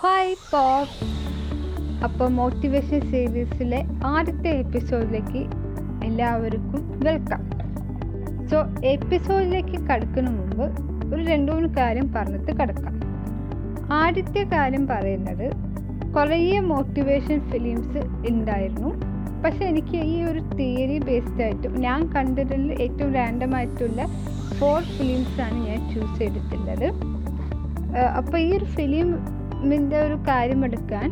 Hi pop അപ്പോൾ motivation സീരീസിലെ ആദ്യത്തെ എപ്പിസോഡിലേക്ക് എല്ലാവർക്കും വെൽക്കം സോ എപ്പിസോഡിലേക്ക് കടക്കുന്ന മുമ്പ് ഒരു രണ്ടു മൂന്ന് കാര്യം പറഞ്ഞിട്ട് കിടക്കാം. ആദ്യത്തെ കാര്യം പറയുന്നത് കുറേ മോട്ടിവേഷൻ ഫിലിംസ് ഉണ്ടായിരുന്നു പക്ഷെ എനിക്ക് ഈ ഒരു തിയറി ബേസ്ഡ് ആയിട്ടും ഞാൻ കണ്ടതിൽ ഏറ്റവും റാൻഡം ആയിട്ടുള്ള ഫോർ ഫിലിംസാണ് ഞാൻ ചൂസ് ചെയ്തിട്ടുള്ളത്. അപ്പോൾ ഈ ഒരു ഫിലിമിന്റെ ഒരു കാര്യം എടുക്കാൻ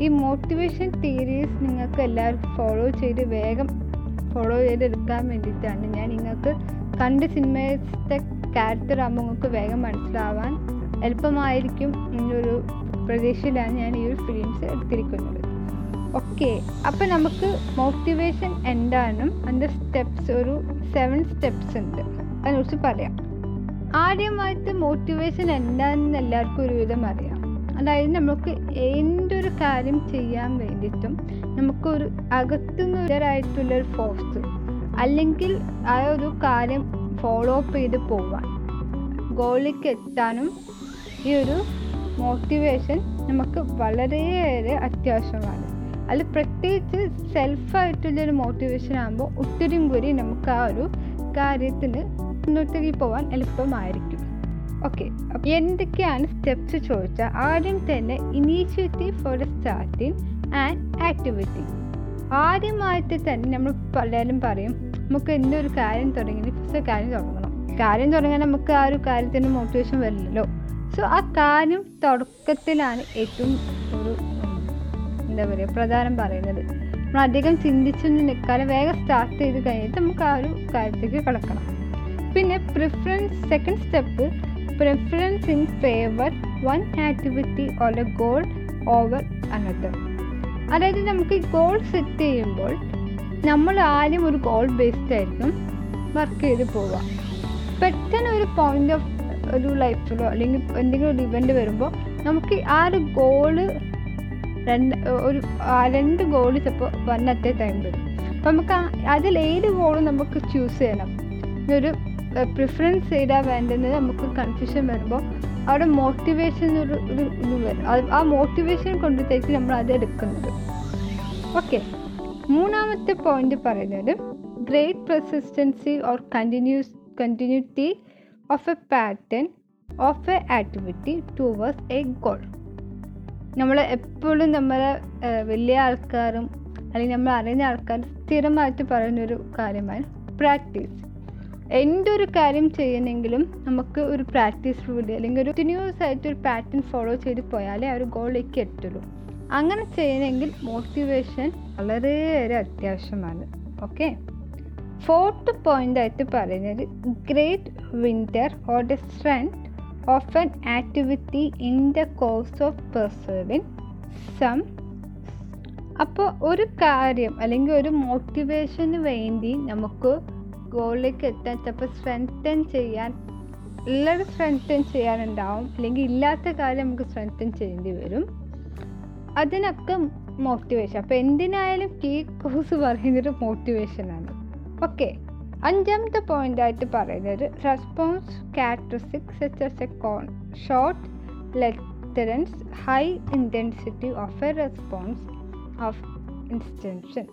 ഈ മോട്ടിവേഷൻ തിയറീസ് നിങ്ങൾക്ക് എല്ലാവർക്കും ഫോളോ ചെയ്ത് വേഗം ഫോളോ ചെയ്തെടുക്കാൻ വേണ്ടിയിട്ടാണ്. ഞാൻ നിങ്ങൾക്ക് കണ്ട് സിനിമത്തെ ക്യാരക്ടർ ആകുമ്പോൾ നിങ്ങൾക്ക് വേഗം മനസ്സിലാവാൻ എളുപ്പമായിരിക്കും എന്നൊരു പ്രതീക്ഷയിലാണ് ഞാൻ ഈ ഒരു ഫിലിംസ് എടുത്തിരിക്കുന്നത്. ഓക്കെ അപ്പം നമുക്ക് മോട്ടിവേഷൻ എന്താണെന്നും അതിന്റെ സ്റ്റെപ്സ് ഒരു സെവൻ സ്റ്റെപ്സ് ഉണ്ട്. അതിനെക്കുറിച്ച് പറയാം. ആദ്യമായിട്ട് മോട്ടിവേഷൻ എന്താണെന്ന് എല്ലാവർക്കും ഒരുവിധം അറിയാം. അതായത് നമുക്ക് എന്തൊരു കാര്യം ചെയ്യാൻ വേണ്ടിയിട്ടും നമുക്കൊരു അകത്തുനിന്നൊരായിട്ടുള്ള ഒരു ഫോഴ്സ് അല്ലെങ്കിൽ ആ ഒരു കാര്യം ഫോളോ അപ്പ് ചെയ്ത് പോവാൻ ഗോളിലേക്ക് എത്താനും ഈ ഒരു മോട്ടിവേഷൻ നമുക്ക് വളരെയേറെ അത്യാവശ്യമാണ്. അതിൽ പ്രത്യേകിച്ച് സെൽഫായിട്ടുള്ളൊരു മോട്ടിവേഷൻ ആകുമ്പോൾ ഒത്തിരിയും കൂടി നമുക്ക് ആ ഒരു കാര്യത്തിന് മുന്നോട്ടേക്ക് പോകാൻ എളുപ്പമായിരിക്കും. ഓക്കെ എന്തൊക്കെയാണ് സ്റ്റെപ്സ് ചോദിച്ചാൽ ആദ്യം തന്നെ initiative for the starting and activity ആദ്യമായിട്ട് തന്നെ നമ്മൾ പലരും പറയും നമുക്ക് എന്തൊരു കാര്യം തുടങ്ങി ഫസ്റ്റ് കാര്യം തുടങ്ങണം. കാര്യം തുടങ്ങാൻ നമുക്ക് ആ ഒരു കാര്യത്തിന് മോട്ടിവേഷൻ വരില്ലല്ലോ. സോ ആ കാര്യം തുടക്കത്തിലാണ് ഏറ്റവും ഒരു എന്താ പറയുക പ്രധാനം പറയുന്നത്. നമ്മൾ അധികം ചിന്തിച്ചൊന്നും നിൽക്കാതെ വേഗം സ്റ്റാർട്ട് ചെയ്ത് കഴിഞ്ഞിട്ട് നമുക്ക് ആ ഒരു കാര്യത്തേക്ക് കിടക്കണം. പിന്നെ preference second step preference in favour one activity or a goal over another അതായത് നമുക്ക് ഗോൾ സെറ്റ് ചെയ്യുമ്പോൾ നമ്മൾ ആദ്യം ഒരു ഗോൾ ബേസ്ഡ് ആയിരിക്കും വർക്ക് ചെയ്ത് പോവുക. പെട്ടെന്ന് ഒരു പോയിന്റ് ഓഫ് ഒരു ലൈഫിലോ അല്ലെങ്കിൽ എന്തെങ്കിലും ഒരു ഇവന്റ് വരുമ്പോൾ നമുക്ക് ആ ഒരു ഗോൾ രണ്ട് ഒരു രണ്ട് ഗോൾ ചിലപ്പോൾ എ ടൈം വരും. അപ്പം നമുക്ക് അതിൽ ഏത് ഗോളും നമുക്ക് ചൂസ് ചെയ്യണം. ഒരു പ്രിഫറൻസ് ചെയ്താൽ വേണ്ടുന്നത് നമുക്ക് കൺഫ്യൂഷൻ വരുമ്പോൾ അവിടെ മോട്ടിവേഷൻ ഒരു ഒരു ഇത് വരും. ആ മോട്ടിവേഷൻ കൊണ്ടുത്തേക്ക് നമ്മൾ അത് എടുക്കുന്നത്. ഓക്കെ മൂന്നാമത്തെ പോയിന്റ് പറയുന്നത് great persistency or continuous continuity of a pattern of a activity towards a goal നമ്മൾ എപ്പോഴും നമ്മളെ വലിയ ആൾക്കാരും അല്ലെങ്കിൽ നമ്മൾ അറിയുന്ന ആൾക്കാർ സ്ഥിരമായിട്ട് പറയുന്നൊരു കാര്യമാണ് പ്രാക്ടീസ് എന്തൊരു കാര്യം ചെയ്യുന്നെങ്കിലും നമുക്ക് ഒരു പ്രാക്ടീസ് കൂടി അല്ലെങ്കിൽ ഒരു കണ്ടിന്യൂസ് ആയിട്ട് ഒരു പാറ്റേൺ ഫോളോ ചെയ്ത് പോയാലേ ആ ഒരു ഗോളിലേക്ക് എത്തുള്ളൂ. അങ്ങനെ ചെയ്യണമെങ്കിൽ മോട്ടിവേഷൻ വളരെയേറെ അത്യാവശ്യമാണ്. ഓക്കെ ഫോർത്ത് പോയിന്റ് ആയിട്ട് പറയുന്നത് great winter or the strength of an activity in the course of persevering some അപ്പോൾ ഒരു കാര്യം അല്ലെങ്കിൽ ഒരു മോട്ടിവേഷന് വേണ്ടി നമുക്ക് ഗോളിലേക്ക് എത്താൻ ചിലപ്പോൾ സ്ട്രെങ്തൻ ചെയ്യാൻ ഉള്ളത് സ്ട്രെങ്തൻ ചെയ്യാനുണ്ടാവും. അല്ലെങ്കിൽ ഇല്ലാത്ത കാര്യം നമുക്ക് സ്ട്രെങ്തൻ ചെയ്യേണ്ടി വരും. അതിനൊക്കെ മോട്ടിവേഷൻ അപ്പോൾ എന്തിനായാലും കീ കോഴ്സ് പറയുന്നൊരു മോട്ടിവേഷനാണ് ഓക്കെ അഞ്ചാമത്തെ പോയിന്റ് ആയിട്ട് പറയുന്നത് response characteristics such as a con short latencies high intensity of a response of instantiation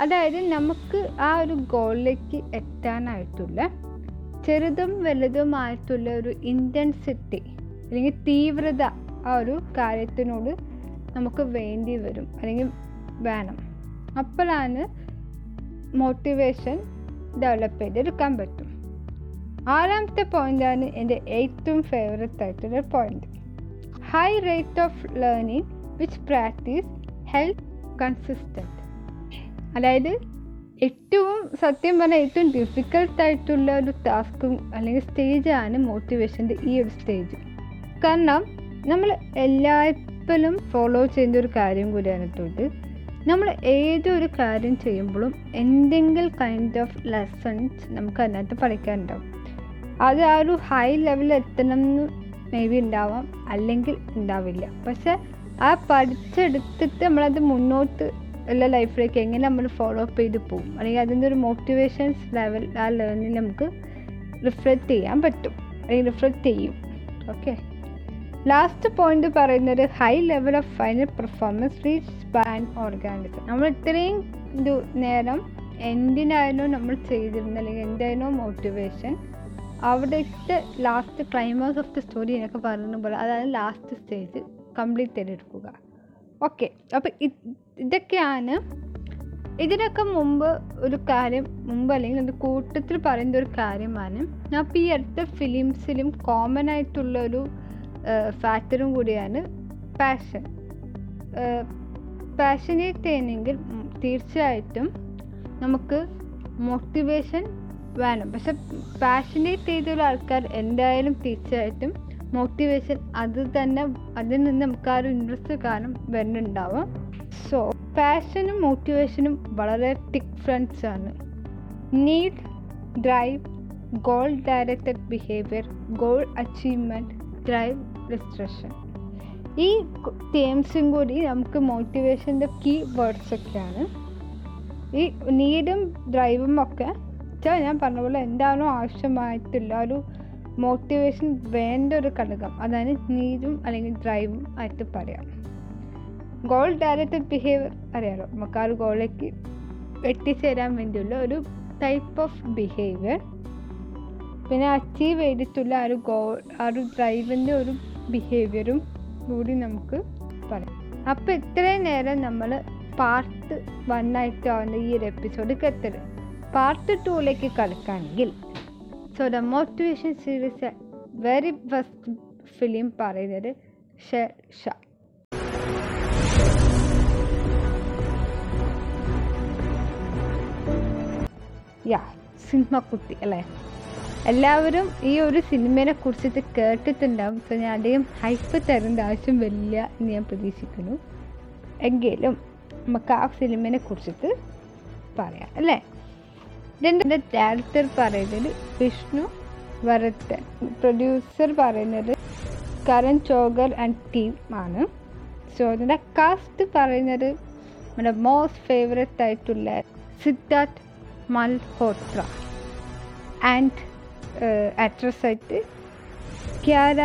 അതായത് നമുക്ക് ആ ഒരു ഗോളിലേക്ക് എത്താനായിട്ടുള്ള ചെറുതും വലുതുമായിട്ടുള്ള ഒരു ഇന്റൻസിറ്റി അല്ലെങ്കിൽ തീവ്രത ആ ഒരു കാര്യത്തിനോട് നമുക്ക് വേണ്ടി വരും അല്ലെങ്കിൽ വേണം. അപ്പോഴാണ് മോട്ടിവേഷൻ ഡെവലപ്പ് ചെയ്തെടുക്കാൻ പറ്റും. ആറാമത്തെ പോയിന്റാണ് എന്റെ ഏറ്റവും ഫേവററ്റ് ആയിട്ടുള്ള point high rate of learning which practice health consistent അതായത് ഏറ്റവും സത്യം പറഞ്ഞാൽ ഏറ്റവും ഡിഫിക്കൽട്ടായിട്ടുള്ള ഒരു ടാസ്കും അല്ലെങ്കിൽ സ്റ്റേജാണ് മോട്ടിവേഷന്റെ ഈ ഒരു സ്റ്റേജ് കാരണം നമ്മൾ എല്ലായ്പ്പോഴും ഫോളോ ചെയ്യുന്ന ഒരു കാര്യം കൂടിയാണ് ഇത്. നമ്മൾ ഏതൊരു കാര്യം ചെയ്യുമ്പോഴും എന്തെങ്കിലും കൈൻഡ് ഓഫ് ലെസൺസ് നമുക്ക് അതിനകത്ത് പഠിക്കാനുണ്ടാവും. അത് ആ ഒരു ഹൈ ലെവലിൽ എത്തണം എന്ന് മേ ബി ഉണ്ടാവാം അല്ലെങ്കിൽ ഉണ്ടാവില്ല. പക്ഷെ ആ പഠിച്ചെടുത്തിട്ട് നമ്മളത് മുന്നോട്ട് ഉള്ള ലൈഫിലേക്ക് എങ്ങനെ നമ്മൾ ഫോളോ അപ്പ് ചെയ്ത് പോകും അല്ലെങ്കിൽ അതിന്റെ ഒരു മോട്ടിവേഷൻസ് ലെവൽ ആ ലെവലിൽ നമുക്ക് റിഫ്ലക്റ്റ് ചെയ്യാൻ പറ്റും. അല്ലെങ്കിൽ റിഫ്ലക്റ്റ് ചെയ്യും. ഓക്കെ ലാസ്റ്റ് പോയിന്റ് പറയുന്നത് high level of final performance reach ban organism നമ്മൾ ഇത്രയും ഇത് നേരം എന്തിനായാലും നമ്മൾ ചെയ്തിരുന്ന അല്ലെങ്കിൽ എന്തായിരുന്നു മോട്ടിവേഷൻ അവിടുത്തെ last climax of the story എന്നൊക്കെ പറയുന്ന പോലെ അതായത് ലാസ്റ്റ് സ്റ്റേജ് കംപ്ലീറ്റ് ചെയ്തെടുക്കുക. ഓക്കെ. അപ്പോൾ ഇതൊക്കെയാണ്. ഇതിനൊക്കെ മുമ്പ് ഒരു കാര്യം മുമ്പ് അല്ലെങ്കിൽ അത് കൂട്ടത്തിൽ പറയുന്ന ഒരു കാര്യമാണ്. ഞാൻ ഇപ്പോൾ ഈ അടുത്ത ഫിലിംസിലും കോമൺ ആയിട്ടുള്ള ഒരു ഫാക്ടറും കൂടിയാണ് പാഷൻ പാഷനേറ്റ് ചെയ്യണമെങ്കിൽ തീർച്ചയായിട്ടും നമുക്ക് മോട്ടിവേഷൻ വേണം. പക്ഷെ പാഷനേറ്റ് ചെയ്തുള്ള ആൾക്കാർ എന്തായാലും തീർച്ചയായിട്ടും മോട്ടിവേഷൻ അത് തന്നെ അതിൽ നിന്ന് നമുക്ക് ആ ഒരു ഇൻട്രസ്റ്റ് കാരണം വരുന്നുണ്ടാവും. സോ പാഷനും മോട്ടിവേഷനും വളരെ ഡിഫറൻസ് ആണ്. Need drive goal directed behaviour goal achievement drive distraction ഈ ടേംസും കൂടി നമുക്ക് മോട്ടിവേഷന്റെ കീ വേർഡ്സ് ഒക്കെയാണ്. ഈ നീഡും ഡ്രൈവും ഒക്കെ ഞാൻ പറഞ്ഞ പോലെ എന്താണോ ആവശ്യമായിട്ടുള്ള ഒരു മോട്ടിവേഷൻ വേണ്ട ഒരു ഘടകം അതാണ് നീരും അല്ലെങ്കിൽ ഡ്രൈവും ആയിട്ട് പറയാം. ഗോൾ ഡയറക്റ്റഡ് ബിഹേവിയർ അറിയാലോ? നമുക്ക് ആ ഒരു ഗോളിലേക്ക് എത്തിച്ചേരാൻ വേണ്ടിയുള്ള ഒരു ടൈപ്പ് ഓഫ് ബിഹേവിയർ പിന്നെ അച്ചീവ് ചെയ്തിട്ടുള്ള ആ ഒരു ഗോൾ ആ ഒരു ഡ്രൈവിന്റെ ഒരു ബിഹേവിയറും കൂടി നമുക്ക് പറയാം. അപ്പോൾ ഇത്രയും നേരം നമ്മൾ പാർട്ട് വൺ ആയിട്ടാണ് ഈ ഒരു എപ്പിസോഡ് കെത്തരുത് പാർട്ട് ടൂലേക്ക് കടക്കുകയാണെങ്കിൽ so the motivation series very first film പറയുന്നത് ഷെർ ഷാ. യാ സിനിമക്കുട്ടി അല്ലേ? എല്ലാവരും ഈ ഒരു സിനിമയെ കുറിച്ചിട്ട് കേട്ടിട്ടുണ്ടാവും. സോ ഞാൻ അധികം ഹൈപ്പ് തരേണ്ട ആവശ്യം വരില്ല എന്ന് ഞാൻ പ്രതീക്ഷിക്കുന്നു. എങ്കിലും നമുക്ക് ആ സിനിമയെ കുറിച്ചിട്ട് പറയാം അല്ലേ? ഇതിന്റെ ഡയറക്ടർ പറയുന്നത് വിഷ്ണു വരത്തൻ. പ്രൊഡ്യൂസർ പറയുന്നത് കരൺ ചോഗർ ആൻഡ് ടീം ആണ്. സോ ഇതിന്റെ കാസ്റ്റ് പറയുന്നത് നമ്മുടെ മോസ്റ്റ് ഫേവറേറ്റ് ആയിട്ടുള്ള സിദ്ധാർത്ഥ് മൽഹോത്ര ആൻഡ് ആക്ട്രസ് ആയിട്ട് ക്യാര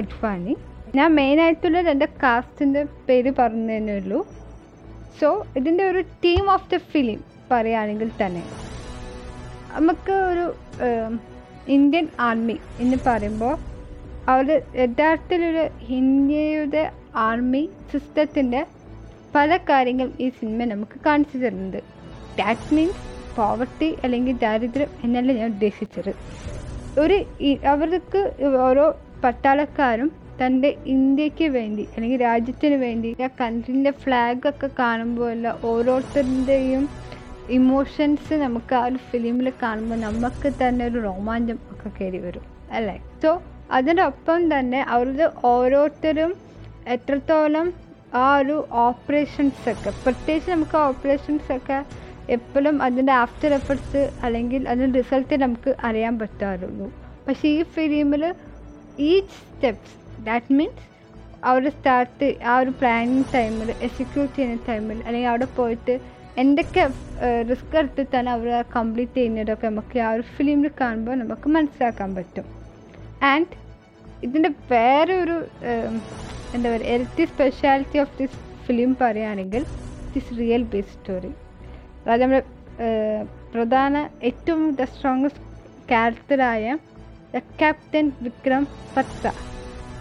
അഡ്വാനി ഞാൻ മെയിനായിട്ടുള്ള എന്റെ കാസ്റ്റിന്റെ പേര് പറഞ്ഞതേ ഉള്ളൂ. സോ ഇതിന്റെ ഒരു ടീം ഓഫ് ദ ഫിലിം പറയുകയാണെങ്കിൽ തന്നെ നമുക്ക് ഒരു ഇന്ത്യൻ ആർമി എന്ന് പറയുമ്പോൾ അവർ യഥാർത്ഥത്തിലൊരു ഇന്ത്യയുടെ ആർമി സിസ്റ്റത്തിന്റെ പല കാര്യങ്ങളും ഈ സിനിമ നമുക്ക് കാണിച്ചു തരുന്നത് ദാറ്റ് മീൻസ് പോവർട്ടി അല്ലെങ്കിൽ ദാരിദ്ര്യം എന്നല്ല ഞാൻ ഉദ്ദേശിച്ചത്. ഒരു അവർക്ക് ഓരോ പട്ടാളക്കാരും തന്റെ ഇന്ത്യയ്ക്ക് വേണ്ടി അല്ലെങ്കിൽ രാജ്യത്തിന് വേണ്ടി ആ കൺട്രീന്റെ കാണുമ്പോൾ അല്ല ഓരോരുത്തരുടെയും ഇമോഷൻസ് നമുക്ക് ആ ഒരു ഫിലിമിൽ കാണുമ്പോൾ നമുക്ക് തന്നെ ഒരു രോമാഞ്ചം ഒക്കെ കയറി വരും അല്ലേ? സോ അതിനൊപ്പം തന്നെ അവരുടെ ഓരോരുത്തരും എത്രത്തോളം ആ ഒരു ഓപ്പറേഷൻസ് ഒക്കെ പ്രത്യേകിച്ച് നമുക്ക് ഓപ്പറേഷൻസ് ഒക്കെ എപ്പോഴും അതിന്റെ ആഫ്റ്റർ എഫർട്സ് അല്ലെങ്കിൽ അതിന്റെ റിസൾട്ട് നമുക്ക് അറിയാൻ പറ്റാറുള്ളൂ. പക്ഷേ ഈ ഫിലിമിൽ ഈച്ച് സ്റ്റെപ്സ് ദാറ്റ് മീൻസ് അവർ സ്റ്റാർട്ട് ആ ഒരു പ്ലാനിങ് ടൈമിൽ എക്സിക്യൂട്ട് ചെയ്യുന്ന ടൈമിൽ അല്ലെങ്കിൽ അവിടെ പോയിട്ട് എന്തൊക്കെ റിസ്ക് എടുത്തിട്ടാണ് അവർ കംപ്ലീറ്റ് ചെയ്യുന്നതൊക്കെ നമുക്ക് ആ ഒരു ഫിലിമിൽ കാണുമ്പോൾ നമുക്ക് മനസ്സിലാക്കാൻ പറ്റും. ആൻഡ് ഇതിന്റെ വേറെ ഒരു എന്താ പറയുക ഇരട്ടി സ്പെഷ്യാലിറ്റി ഓഫ് ദിസ് ഫിലിം പറയുകയാണെങ്കിൽ ദിസ് റിയൽ ബേസ് സ്റ്റോറി അതായത് നമ്മുടെ പ്രധാന ഏറ്റവും ദ സ്ട്രോങ്സ്റ്റ് ക്യാരക്ടറായ ദ ക്യാപ്റ്റൻ വിക്രം പത്ത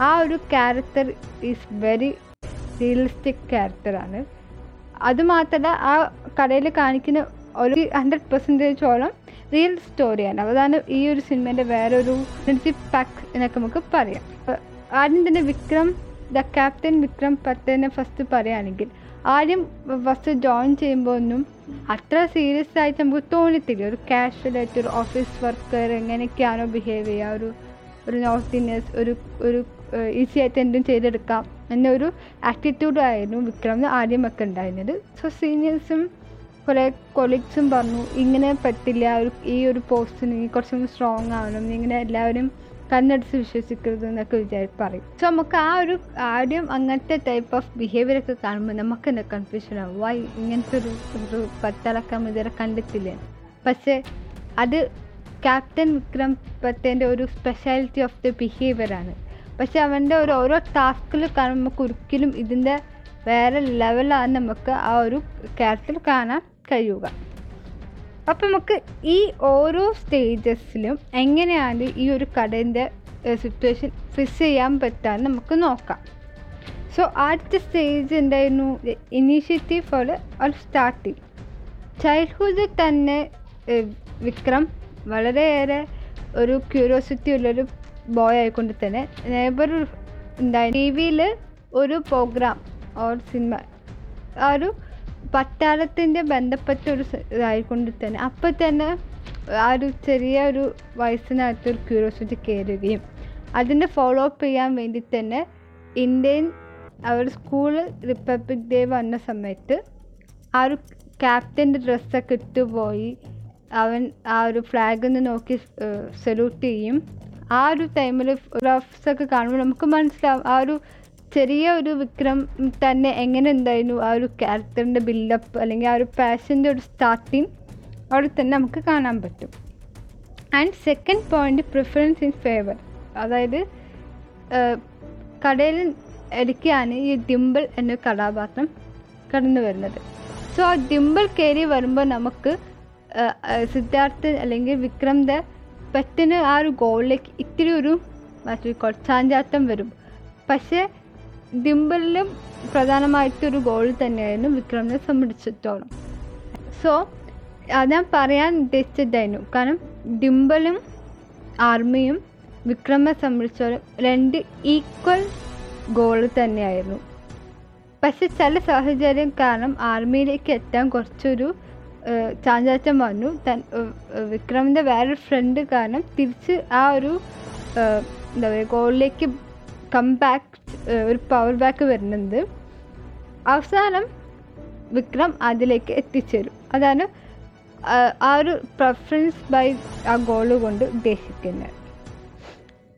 ആ ഒരു ക്യാരക്ടർ ഈസ് വെരി റിയലിസ്റ്റിക് ക്യാരക്ടറാണ് അതുമാത്രമല്ല ആ കടയിൽ കാണിക്കുന്ന ഒരു ഹൺഡ്രഡ് പെർസെന്റേജോളം റിയൽ സ്റ്റോറിയാണ് അതാണ് ഈ ഒരു സിനിമേന്റെ വേറൊരു പാക്ക് എന്നൊക്കെ നമുക്ക് പറയാം. ആദ്യം തന്നെ വിക്രം ദ ക്യാപ്റ്റൻ വിക്രം പത്തേനെ ഫസ്റ്റ് പറയുകയാണെങ്കിൽ ആദ്യം ഫസ്റ്റ് ജോയിൻ ചെയ്യുമ്പോൾ ഒന്നും അത്ര സീരിയസ് ആയിട്ട് നമുക്ക് തോന്നിത്തില്ല. ഒരു കാഷ്വൽ ആയിട്ട് ഒരു ഓഫീസ് വർക്കർ എങ്ങനെയൊക്കെയാണോ ബിഹേവ് ചെയ്യുക ഒരു ഒരു നോർത്ത് ഒരു ഒരു ഈസി ആയിട്ട് എന്തും ചെയ്തെടുക്കാം. എന്നൊരു ആറ്റിറ്റ്യൂഡായിരുന്നു വിക്രമിന് ആദ്യമൊക്കെ ഉണ്ടായിരുന്നത്. സോ സീനിയേഴ്സും കുറേ കൊളീഗ്സും പറഞ്ഞു ഇങ്ങനെ പറ്റില്ല ഒരു ഈ ഒരു പോസ്റ്റിന് കുറച്ചും കൂടി സ്ട്രോങ് ആവണം ഇങ്ങനെ എല്ലാവരും കണ്ണടിച്ച് വിശ്വസിക്കരുത് എന്നൊക്കെ വിചാരി പറയും. സോ നമുക്ക് ആ ഒരു ആദ്യം അങ്ങനത്തെ ടൈപ്പ് ഓഫ് ബിഹേവിയർ ഒക്കെ കാണുമ്പോൾ നമുക്ക് എന്താ കൺഫ്യൂഷൻ ആവും? വൈ ഇങ്ങനത്തെ ഒരു ഒരു പത്തലക്കം ഇതുവരെ കണ്ടിട്ടില്ല? പക്ഷേ അത് ക്യാപ്റ്റൻ വിക്രം പത്തേന്റെ ഒരു സ്പെഷ്യാലിറ്റി ഓഫ് ദ ബിഹേവിയറാണ് പക്ഷെ അവന്റെ ഒരു ഓരോ ടാസ്കിൽ നമുക്ക് ഒരിക്കലും ഇതിന്റെ വേറെ ലെവലാണ് നമുക്ക് ആ ഒരു ക്യാരക്ടർ കാണാൻ കഴിയുക. അപ്പം നമുക്ക് ഈ ഓരോ സ്റ്റേജസിലും എങ്ങനെയാണ് ഈ ഒരു കടേന്റെ സിറ്റുവേഷൻ ഫിക്സ് ചെയ്യാൻ പറ്റാന്ന് നമുക്ക് നോക്കാം. സോ ആദ്യത്തെ സ്റ്റേജ് എന്തായിരുന്നു? ഇനീഷ്യേറ്റീവ് ഫോർ ഒരു സ്റ്റാർട്ടിങ് ചൈൽഡ്ഹുഡിൽ തന്നെ വിക്രം വളരെയേറെ ഒരു ക്യൂരിയോസിറ്റി ഉള്ളൊരു ബോയ് ആയിക്കൊണ്ട് തന്നെ നെയ്ബർ ഉണ്ടായി. ടി വിയിൽ ഒരു പ്രോഗ്രാം ഓർ സിനിമ ആ ഒരു പട്ടാളത്തിന്റെ ബന്ധപ്പെട്ട ഒരു ഇതായിക്കൊണ്ട് തന്നെ. അപ്പം തന്നെ ആ ഒരു ചെറിയ ഒരു വയസ്സിനകത്ത് ഒരു ക്യൂരിയോസിറ്റി കയറുകയും അതിന്റെ ഫോളോ അപ്പ് ചെയ്യാൻ വേണ്ടി തന്നെ ഇന്ത്യൻ അവർ സ്കൂൾ റിപ്പബ്ലിക് ഡേ വന്ന സമയത്ത് ആ ഒരു ക്യാപ്റ്റന്റെ ഡ്രസ്സൊക്കെ ഇട്ടുപോയി. അവൻ ആ ഒരു ഫ്ലാഗ് ഒന്ന് നോക്കി സല്യൂട്ട് ചെയ്യും. ആ ഒരു ടൈമിൽ ഒക്കെ കാണുമ്പോൾ നമുക്ക് മനസ്സിലാവും. ആ ഒരു ചെറിയ ഒരു വിക്രം തന്നെ എങ്ങനെ എന്തായിരുന്നു? ആ ഒരു ക്യാരക്ടറിന്റെ ബിൽഡപ്പ് അല്ലെങ്കിൽ ആ ഒരു പാഷന്റെ ഒരു സ്റ്റാർട്ടിങ് അവിടെ തന്നെ നമുക്ക് കാണാൻ പറ്റും. And second point preference in favour അതായത് കടയിൽ എടുക്കുകയാണ് ഈ ഡിമ്പിൾ എന്ന കഥാപാത്രം കടന്നു വരുന്നത്. സോ ആ ഡിമ്പിൾ കയറി വരുമ്പോൾ നമുക്ക് സിദ്ധാർത്ഥ് അല്ലെങ്കിൽ വിക്രമിന്റെ പെട്ടെന്ന് ആ ഒരു ഗോളിലേക്ക് ഇത്തിരി ഒരു മറ്റൊരു കൊച്ചാഞ്ചാട്ടം വരും. പക്ഷേ ഡിംപിളിലും പ്രധാനമായിട്ടൊരു ഗോൾ തന്നെയായിരുന്നു വിക്രമിനെ സംബന്ധിച്ചിടത്തോളം. സോ ഞാൻ പറയാൻ ഉദ്ദേശിച്ചതായിരുന്നു. കാരണം ഡിംബലും ആർമിയും വിക്രമെ സംബന്ധിച്ചോളം രണ്ട് ഈക്വൽ ഗോൾ തന്നെയായിരുന്നു. പക്ഷെ ചില സാഹചര്യം കാരണം ആർമിയിലേക്ക് എത്താൻ കുറച്ചൊരു ഏഹ്, പറഞ്ഞു. തൻ വിക്രമിന്റെ വേറൊരു ഫ്രണ്ട് കാരണം തിരിച്ച് ആ ഒരു എന്താ പറയുക ഗോളിലേക്ക് കം ബാക്ക് ഒരു പവർ ബാക്ക് വരുന്നുണ്ട്. അവസാനം വിക്രം അതിലേക്ക് എത്തിച്ചേരും. അതാണ് ആ ഒരു പ്രിഫറൻസ് ബൈ ആ ഗോൾ കൊണ്ട് ഉദ്ദേശിക്കുന്നത്.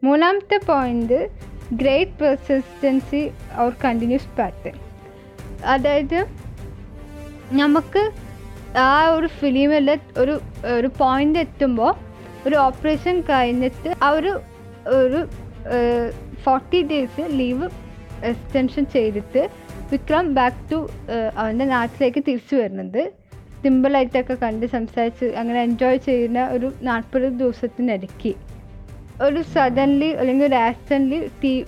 മൂന്നാമത്തെ point great persistency or continuous pattern അതായത് നമുക്ക് ആ ഒരു ഫിലിമിൽ ഒരു ഒരു പോയിന്റ് എത്തുമ്പോൾ ഒരു ഓപ്പറേഷൻ കഴിഞ്ഞിട്ട് ആ ഒരു ഒരു ഫോർട്ടി ഡേയ്സ് ലീവ് എക്സ്റ്റൻഷൻ ചെയ്തിട്ട് വിക്രം ബാക്ക് ടു അവന്റെ നാട്ടിലേക്ക് തിരിച്ചു വരുന്നത് സിമ്പിളായിട്ടൊക്കെ കണ്ട് സംസാരിച്ച് അങ്ങനെ എൻജോയ് ചെയ്യുന്ന ഒരു നാൽപ്പത് ദിവസത്തിനിടയ്ക്ക്. ഒരു സഡൻലി അല്ലെങ്കിൽ ഒരു ആക്സിഡന്റ് ടി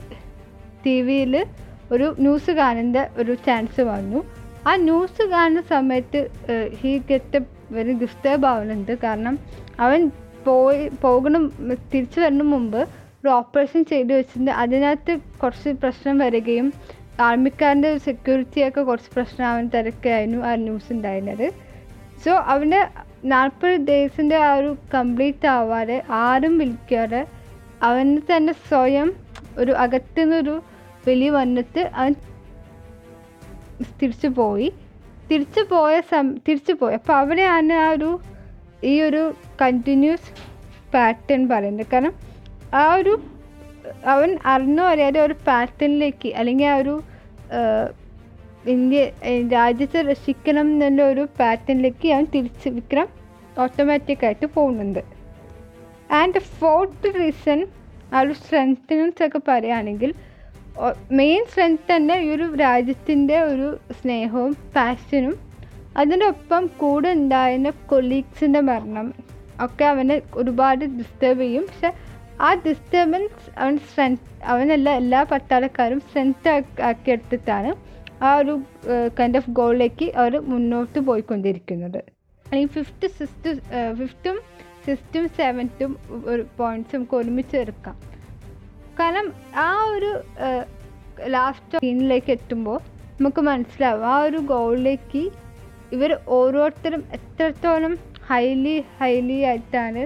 ടി വിയിൽ ഒരു ന്യൂസ് കാണേണ്ട ഒരു ചാൻസ് വന്നു. ആ ന്യൂസ് കാണുന്ന സമയത്ത് ഹീ ഗെറ്റ് വെരി ഡിസ്റ്റേബ് ആവുന്നുണ്ട്. കാരണം അവൻ പോയി പോകണം തിരിച്ചു വരുന്ന മുമ്പ് ഒരു ഓപ്പറേഷൻ ചെയ്തു വെച്ചിട്ടുണ്ട്. അതിനകത്ത് കുറച്ച് പ്രശ്നം വരികയും ആർമിക്കാരന്റെ സെക്യൂരിറ്റിയൊക്കെ കുറച്ച് പ്രശ്നം അവൻ തിരക്കായിരുന്നു ആ ന്യൂസ് ഉണ്ടായിരുന്നത്. സോ അവന്റെ നാൽപ്പത് ഡേയ്സിന്റെ ആ ഒരു കംപ്ലീറ്റ് ആവാതെ ആരും വിളിക്കാതെ അവന് തന്നെ സ്വയം ഒരു അകത്തുനിന്നൊരു വെളി വന്നിട്ട് അവൻ തിരിച്ചു പോയി. തിരിച്ചു പോയ സം തിരിച്ചു പോയി. അപ്പോൾ അവിടെയാണ് ആ ഒരു ഈ ഒരു കണ്ടിന്യൂസ് പാറ്റേൺ പറയുന്നത്. കാരണം ആ ഒരു അവൻ അറിഞ്ഞോ അറിയാതെ ഒരു പാറ്റേണിലേക്ക് അല്ലെങ്കിൽ ആ ഒരു ഇന്ത്യ രാജ്യത്തെ രക്ഷിക്കണം എന്നുള്ള ഒരു പാറ്റേണിലേക്ക് അവൻ തിരിച്ച് വിക്രം ഓട്ടോമാറ്റിക്കായിട്ട് പോകുന്നുണ്ട്. ആൻഡ് ഫോർത്ത് റീസൺ ആ ഒരു സ്ട്രെങ്ത്തിനൻസ് ഒക്കെ പറയുകയാണെങ്കിൽ മെയിൻ സ്ട്രെങ്ത് തന്നെ ഈ ഒരു രാജ്യത്തിന്റെ ഒരു സ്നേഹവും പാഷനും അതിന്റെ ഒപ്പം കൂടെ ഉണ്ടായിരുന്ന കൊലീഗ്സിന്റെ മരണം ഒക്കെ അവനെ ഒരുപാട് ഡിസ്റ്റർബ് ചെയ്യും. പക്ഷെ ആ ഡിസ്റ്റർബൻസ് അവൻ സ്ട്രെങ്ത് അവനെല്ലാം എല്ലാ പട്ടാളക്കാരും സ്ട്രെങ്ത് ആക്കിയെടുത്തിട്ടാണ് ആ ഒരു കൈൻഡ് ഓഫ് ഗോളിലേക്ക് അവർ മുന്നോട്ട് പോയിക്കൊണ്ടിരിക്കുന്നത്. അല്ലെങ്കിൽ ഫിഫ്ത്ത് സിക്സ്ത്ത് ഫിഫ്ത്തും സിക്സ്ത്തും സെവൻത്തും ഒരു പോയിന്റ്സ് നമുക്ക് ഒരുമിച്ച് എടുക്കാം. കാരണം ആ ഒരു ലാസ്റ്റ് സീനിലേക്ക് എത്തുമ്പോൾ നമുക്ക് മനസ്സിലാവും. ആ ഒരു ഗോളിലേക്ക് ഇവർ ഓരോരുത്തരും എത്രത്തോളം ഹൈലി ഹൈലി ആയിട്ടാണ്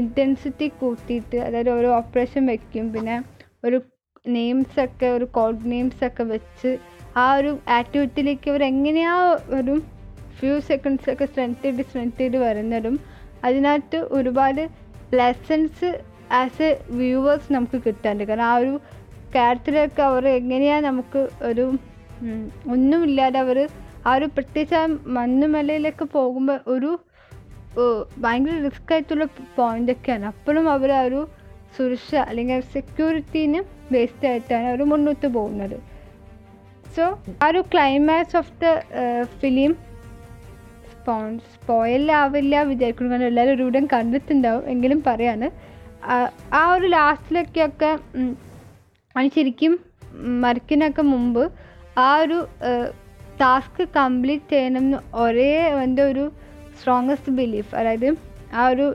ഇന്റൻസിറ്റി കൂട്ടിയിട്ട് അതായത് ഓരോ ഓപ്പറേഷൻ വെക്കും. പിന്നെ ഒരു നെയിംസ് ഒക്കെ ഒരു കോഡ് നെയിംസ് ഒക്കെ വെച്ച് ആ ഒരു ആക്ടിവിറ്റിയിലേക്ക് ഇവർ എങ്ങനെയാ ഒരു ഫ്യൂ സെക്കൻഡ്സൊക്കെ സ്ട്രെങ്ത് ചെയ്ത് സ്ട്രെങ്ത് ചെയ്ത് വരുന്നതും അതിനകത്ത് ഒരുപാട് ലെസൺസ് ആസ് എ വ്യൂവേഴ്സ് നമുക്ക് കിട്ടാണ്ട്. കാരണം ആ ഒരു ക്യാരക്ടറൊക്കെ അവർ എങ്ങനെയാണ് നമുക്ക് ഒരു ഒന്നുമില്ലാതെ അവർ ആ ഒരു പ്രത്യേകിച്ച് ആ മഞ്ഞുമലയിലൊക്കെ പോകുമ്പോൾ ഒരു ഭയങ്കര റിസ്ക് ആയിട്ടുള്ള പോയിന്റ് ഒക്കെയാണ്. അപ്പോഴും അവർ ആ ഒരു സുരക്ഷ അല്ലെങ്കിൽ സെക്യൂരിറ്റീന് വേസ്റ്റ് ആയിട്ടാണ് അവർ മുന്നോട്ട് പോകുന്നത്. സോ ആ ഒരു ക്ലൈമാക്സ് ഓഫ് ദ ഫിലിം സ്പോൺ സ്പോയിലാവില്ല വിചാരിക്കുന്നു. കാരണം എല്ലാവരും ഒരുവിടം കണ്ടിട്ടുണ്ടാവും എങ്കിലും പറയാണ്. ആ- ഒരു ലാസ്റ്റിലൊക്കെയൊക്കെ ഉം, അവൻ ശരിക്കും മരിക്കുന്നൊക്കെ മുമ്പ് ആ ഒരു ടാസ്ക് കംപ്ലീറ്റ് ചെയ്യണം എന്ന് ഒരേ അവന്റെ ഒരു സ്ട്രോങ്ങസ്റ്റ് ബിലീഫ് അതായത് ആ ഒരു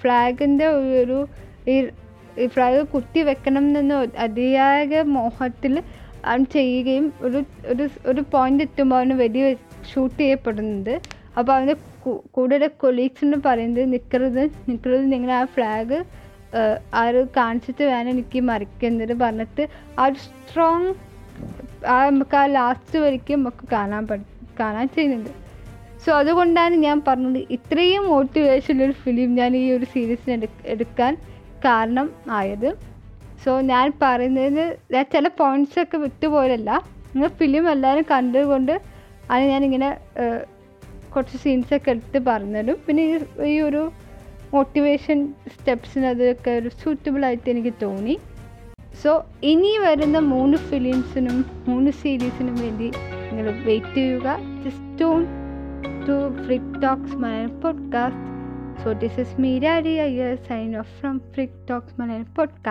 ഫ്ലാഗിന്റെ ഒരു ഈ ഫ്ലാഗ് കുത്തി വെക്കണം എന്ന അതിയായ മോഹത്തിൽ അവൻ ചെയ്യുകയും ഒരു ഒരു ഒരു പോയിന്റ് എത്തുമ്പോൾ അവന് വെടി ഷൂട്ട് ചെയ്യപ്പെടുന്നത് അപ്പോൾ അവന്റെ കൂടെ കൊളീഗ്സിന് പറയുന്നത് നിൽക്കരുത് നിൽക്കരുത് നിങ്ങൾ ആ ഫ്ലാഗ് ആ ഒരു കാണിച്ചിട്ട് വേണം എനിക്ക് മറിക്കുന്നത് പറഞ്ഞിട്ട് ആ ഒരു സ്ട്രോങ് ആ നമുക്ക് ആ ലാസ്റ്റ് വരയ്ക്കും നമുക്ക് കാണാൻ പഠി കാണാൻ ചെയ്യുന്നുണ്ട്. സോ അതുകൊണ്ടാണ് ഞാൻ പറഞ്ഞത് ഇത്രയും മോട്ടിവേഷൻ ഒരു ഫിലിം ഞാൻ ഈ ഒരു സീരീസിന് എടു എടുക്കാൻ കാരണം ആയത്. സോ ഞാൻ പറയുന്നതിന് ഞാൻ ചില പോയിന്റ്സൊക്കെ ഒക്കെ വിട്ടുപോയതല്ല. നിങ്ങൾ ഫിലിം എല്ലാവരും കണ്ടതുകൊണ്ട് ആണ് ഞാനിങ്ങനെ കുറച്ച് സീൻസൊക്കെ എടുത്ത് പറഞ്ഞതും. പിന്നെ ഈ ഒരു മോട്ടിവേഷൻ സ്റ്റെപ്സിന് അതൊക്കെ ഒരു സൂറ്റബിൾ ആയിട്ട് എനിക്ക് തോന്നി. സോ ഇനി വരുന്ന മൂന്ന് ഫിലിംസിനും മൂന്ന് സീരീസിനും വേണ്ടി നിങ്ങൾ വെയിറ്റ് ചെയ്യുക. Just on to Freak Talks Malayalam podcast so this is Meerari Iyer sign off from Freak Talks Malayalam podcast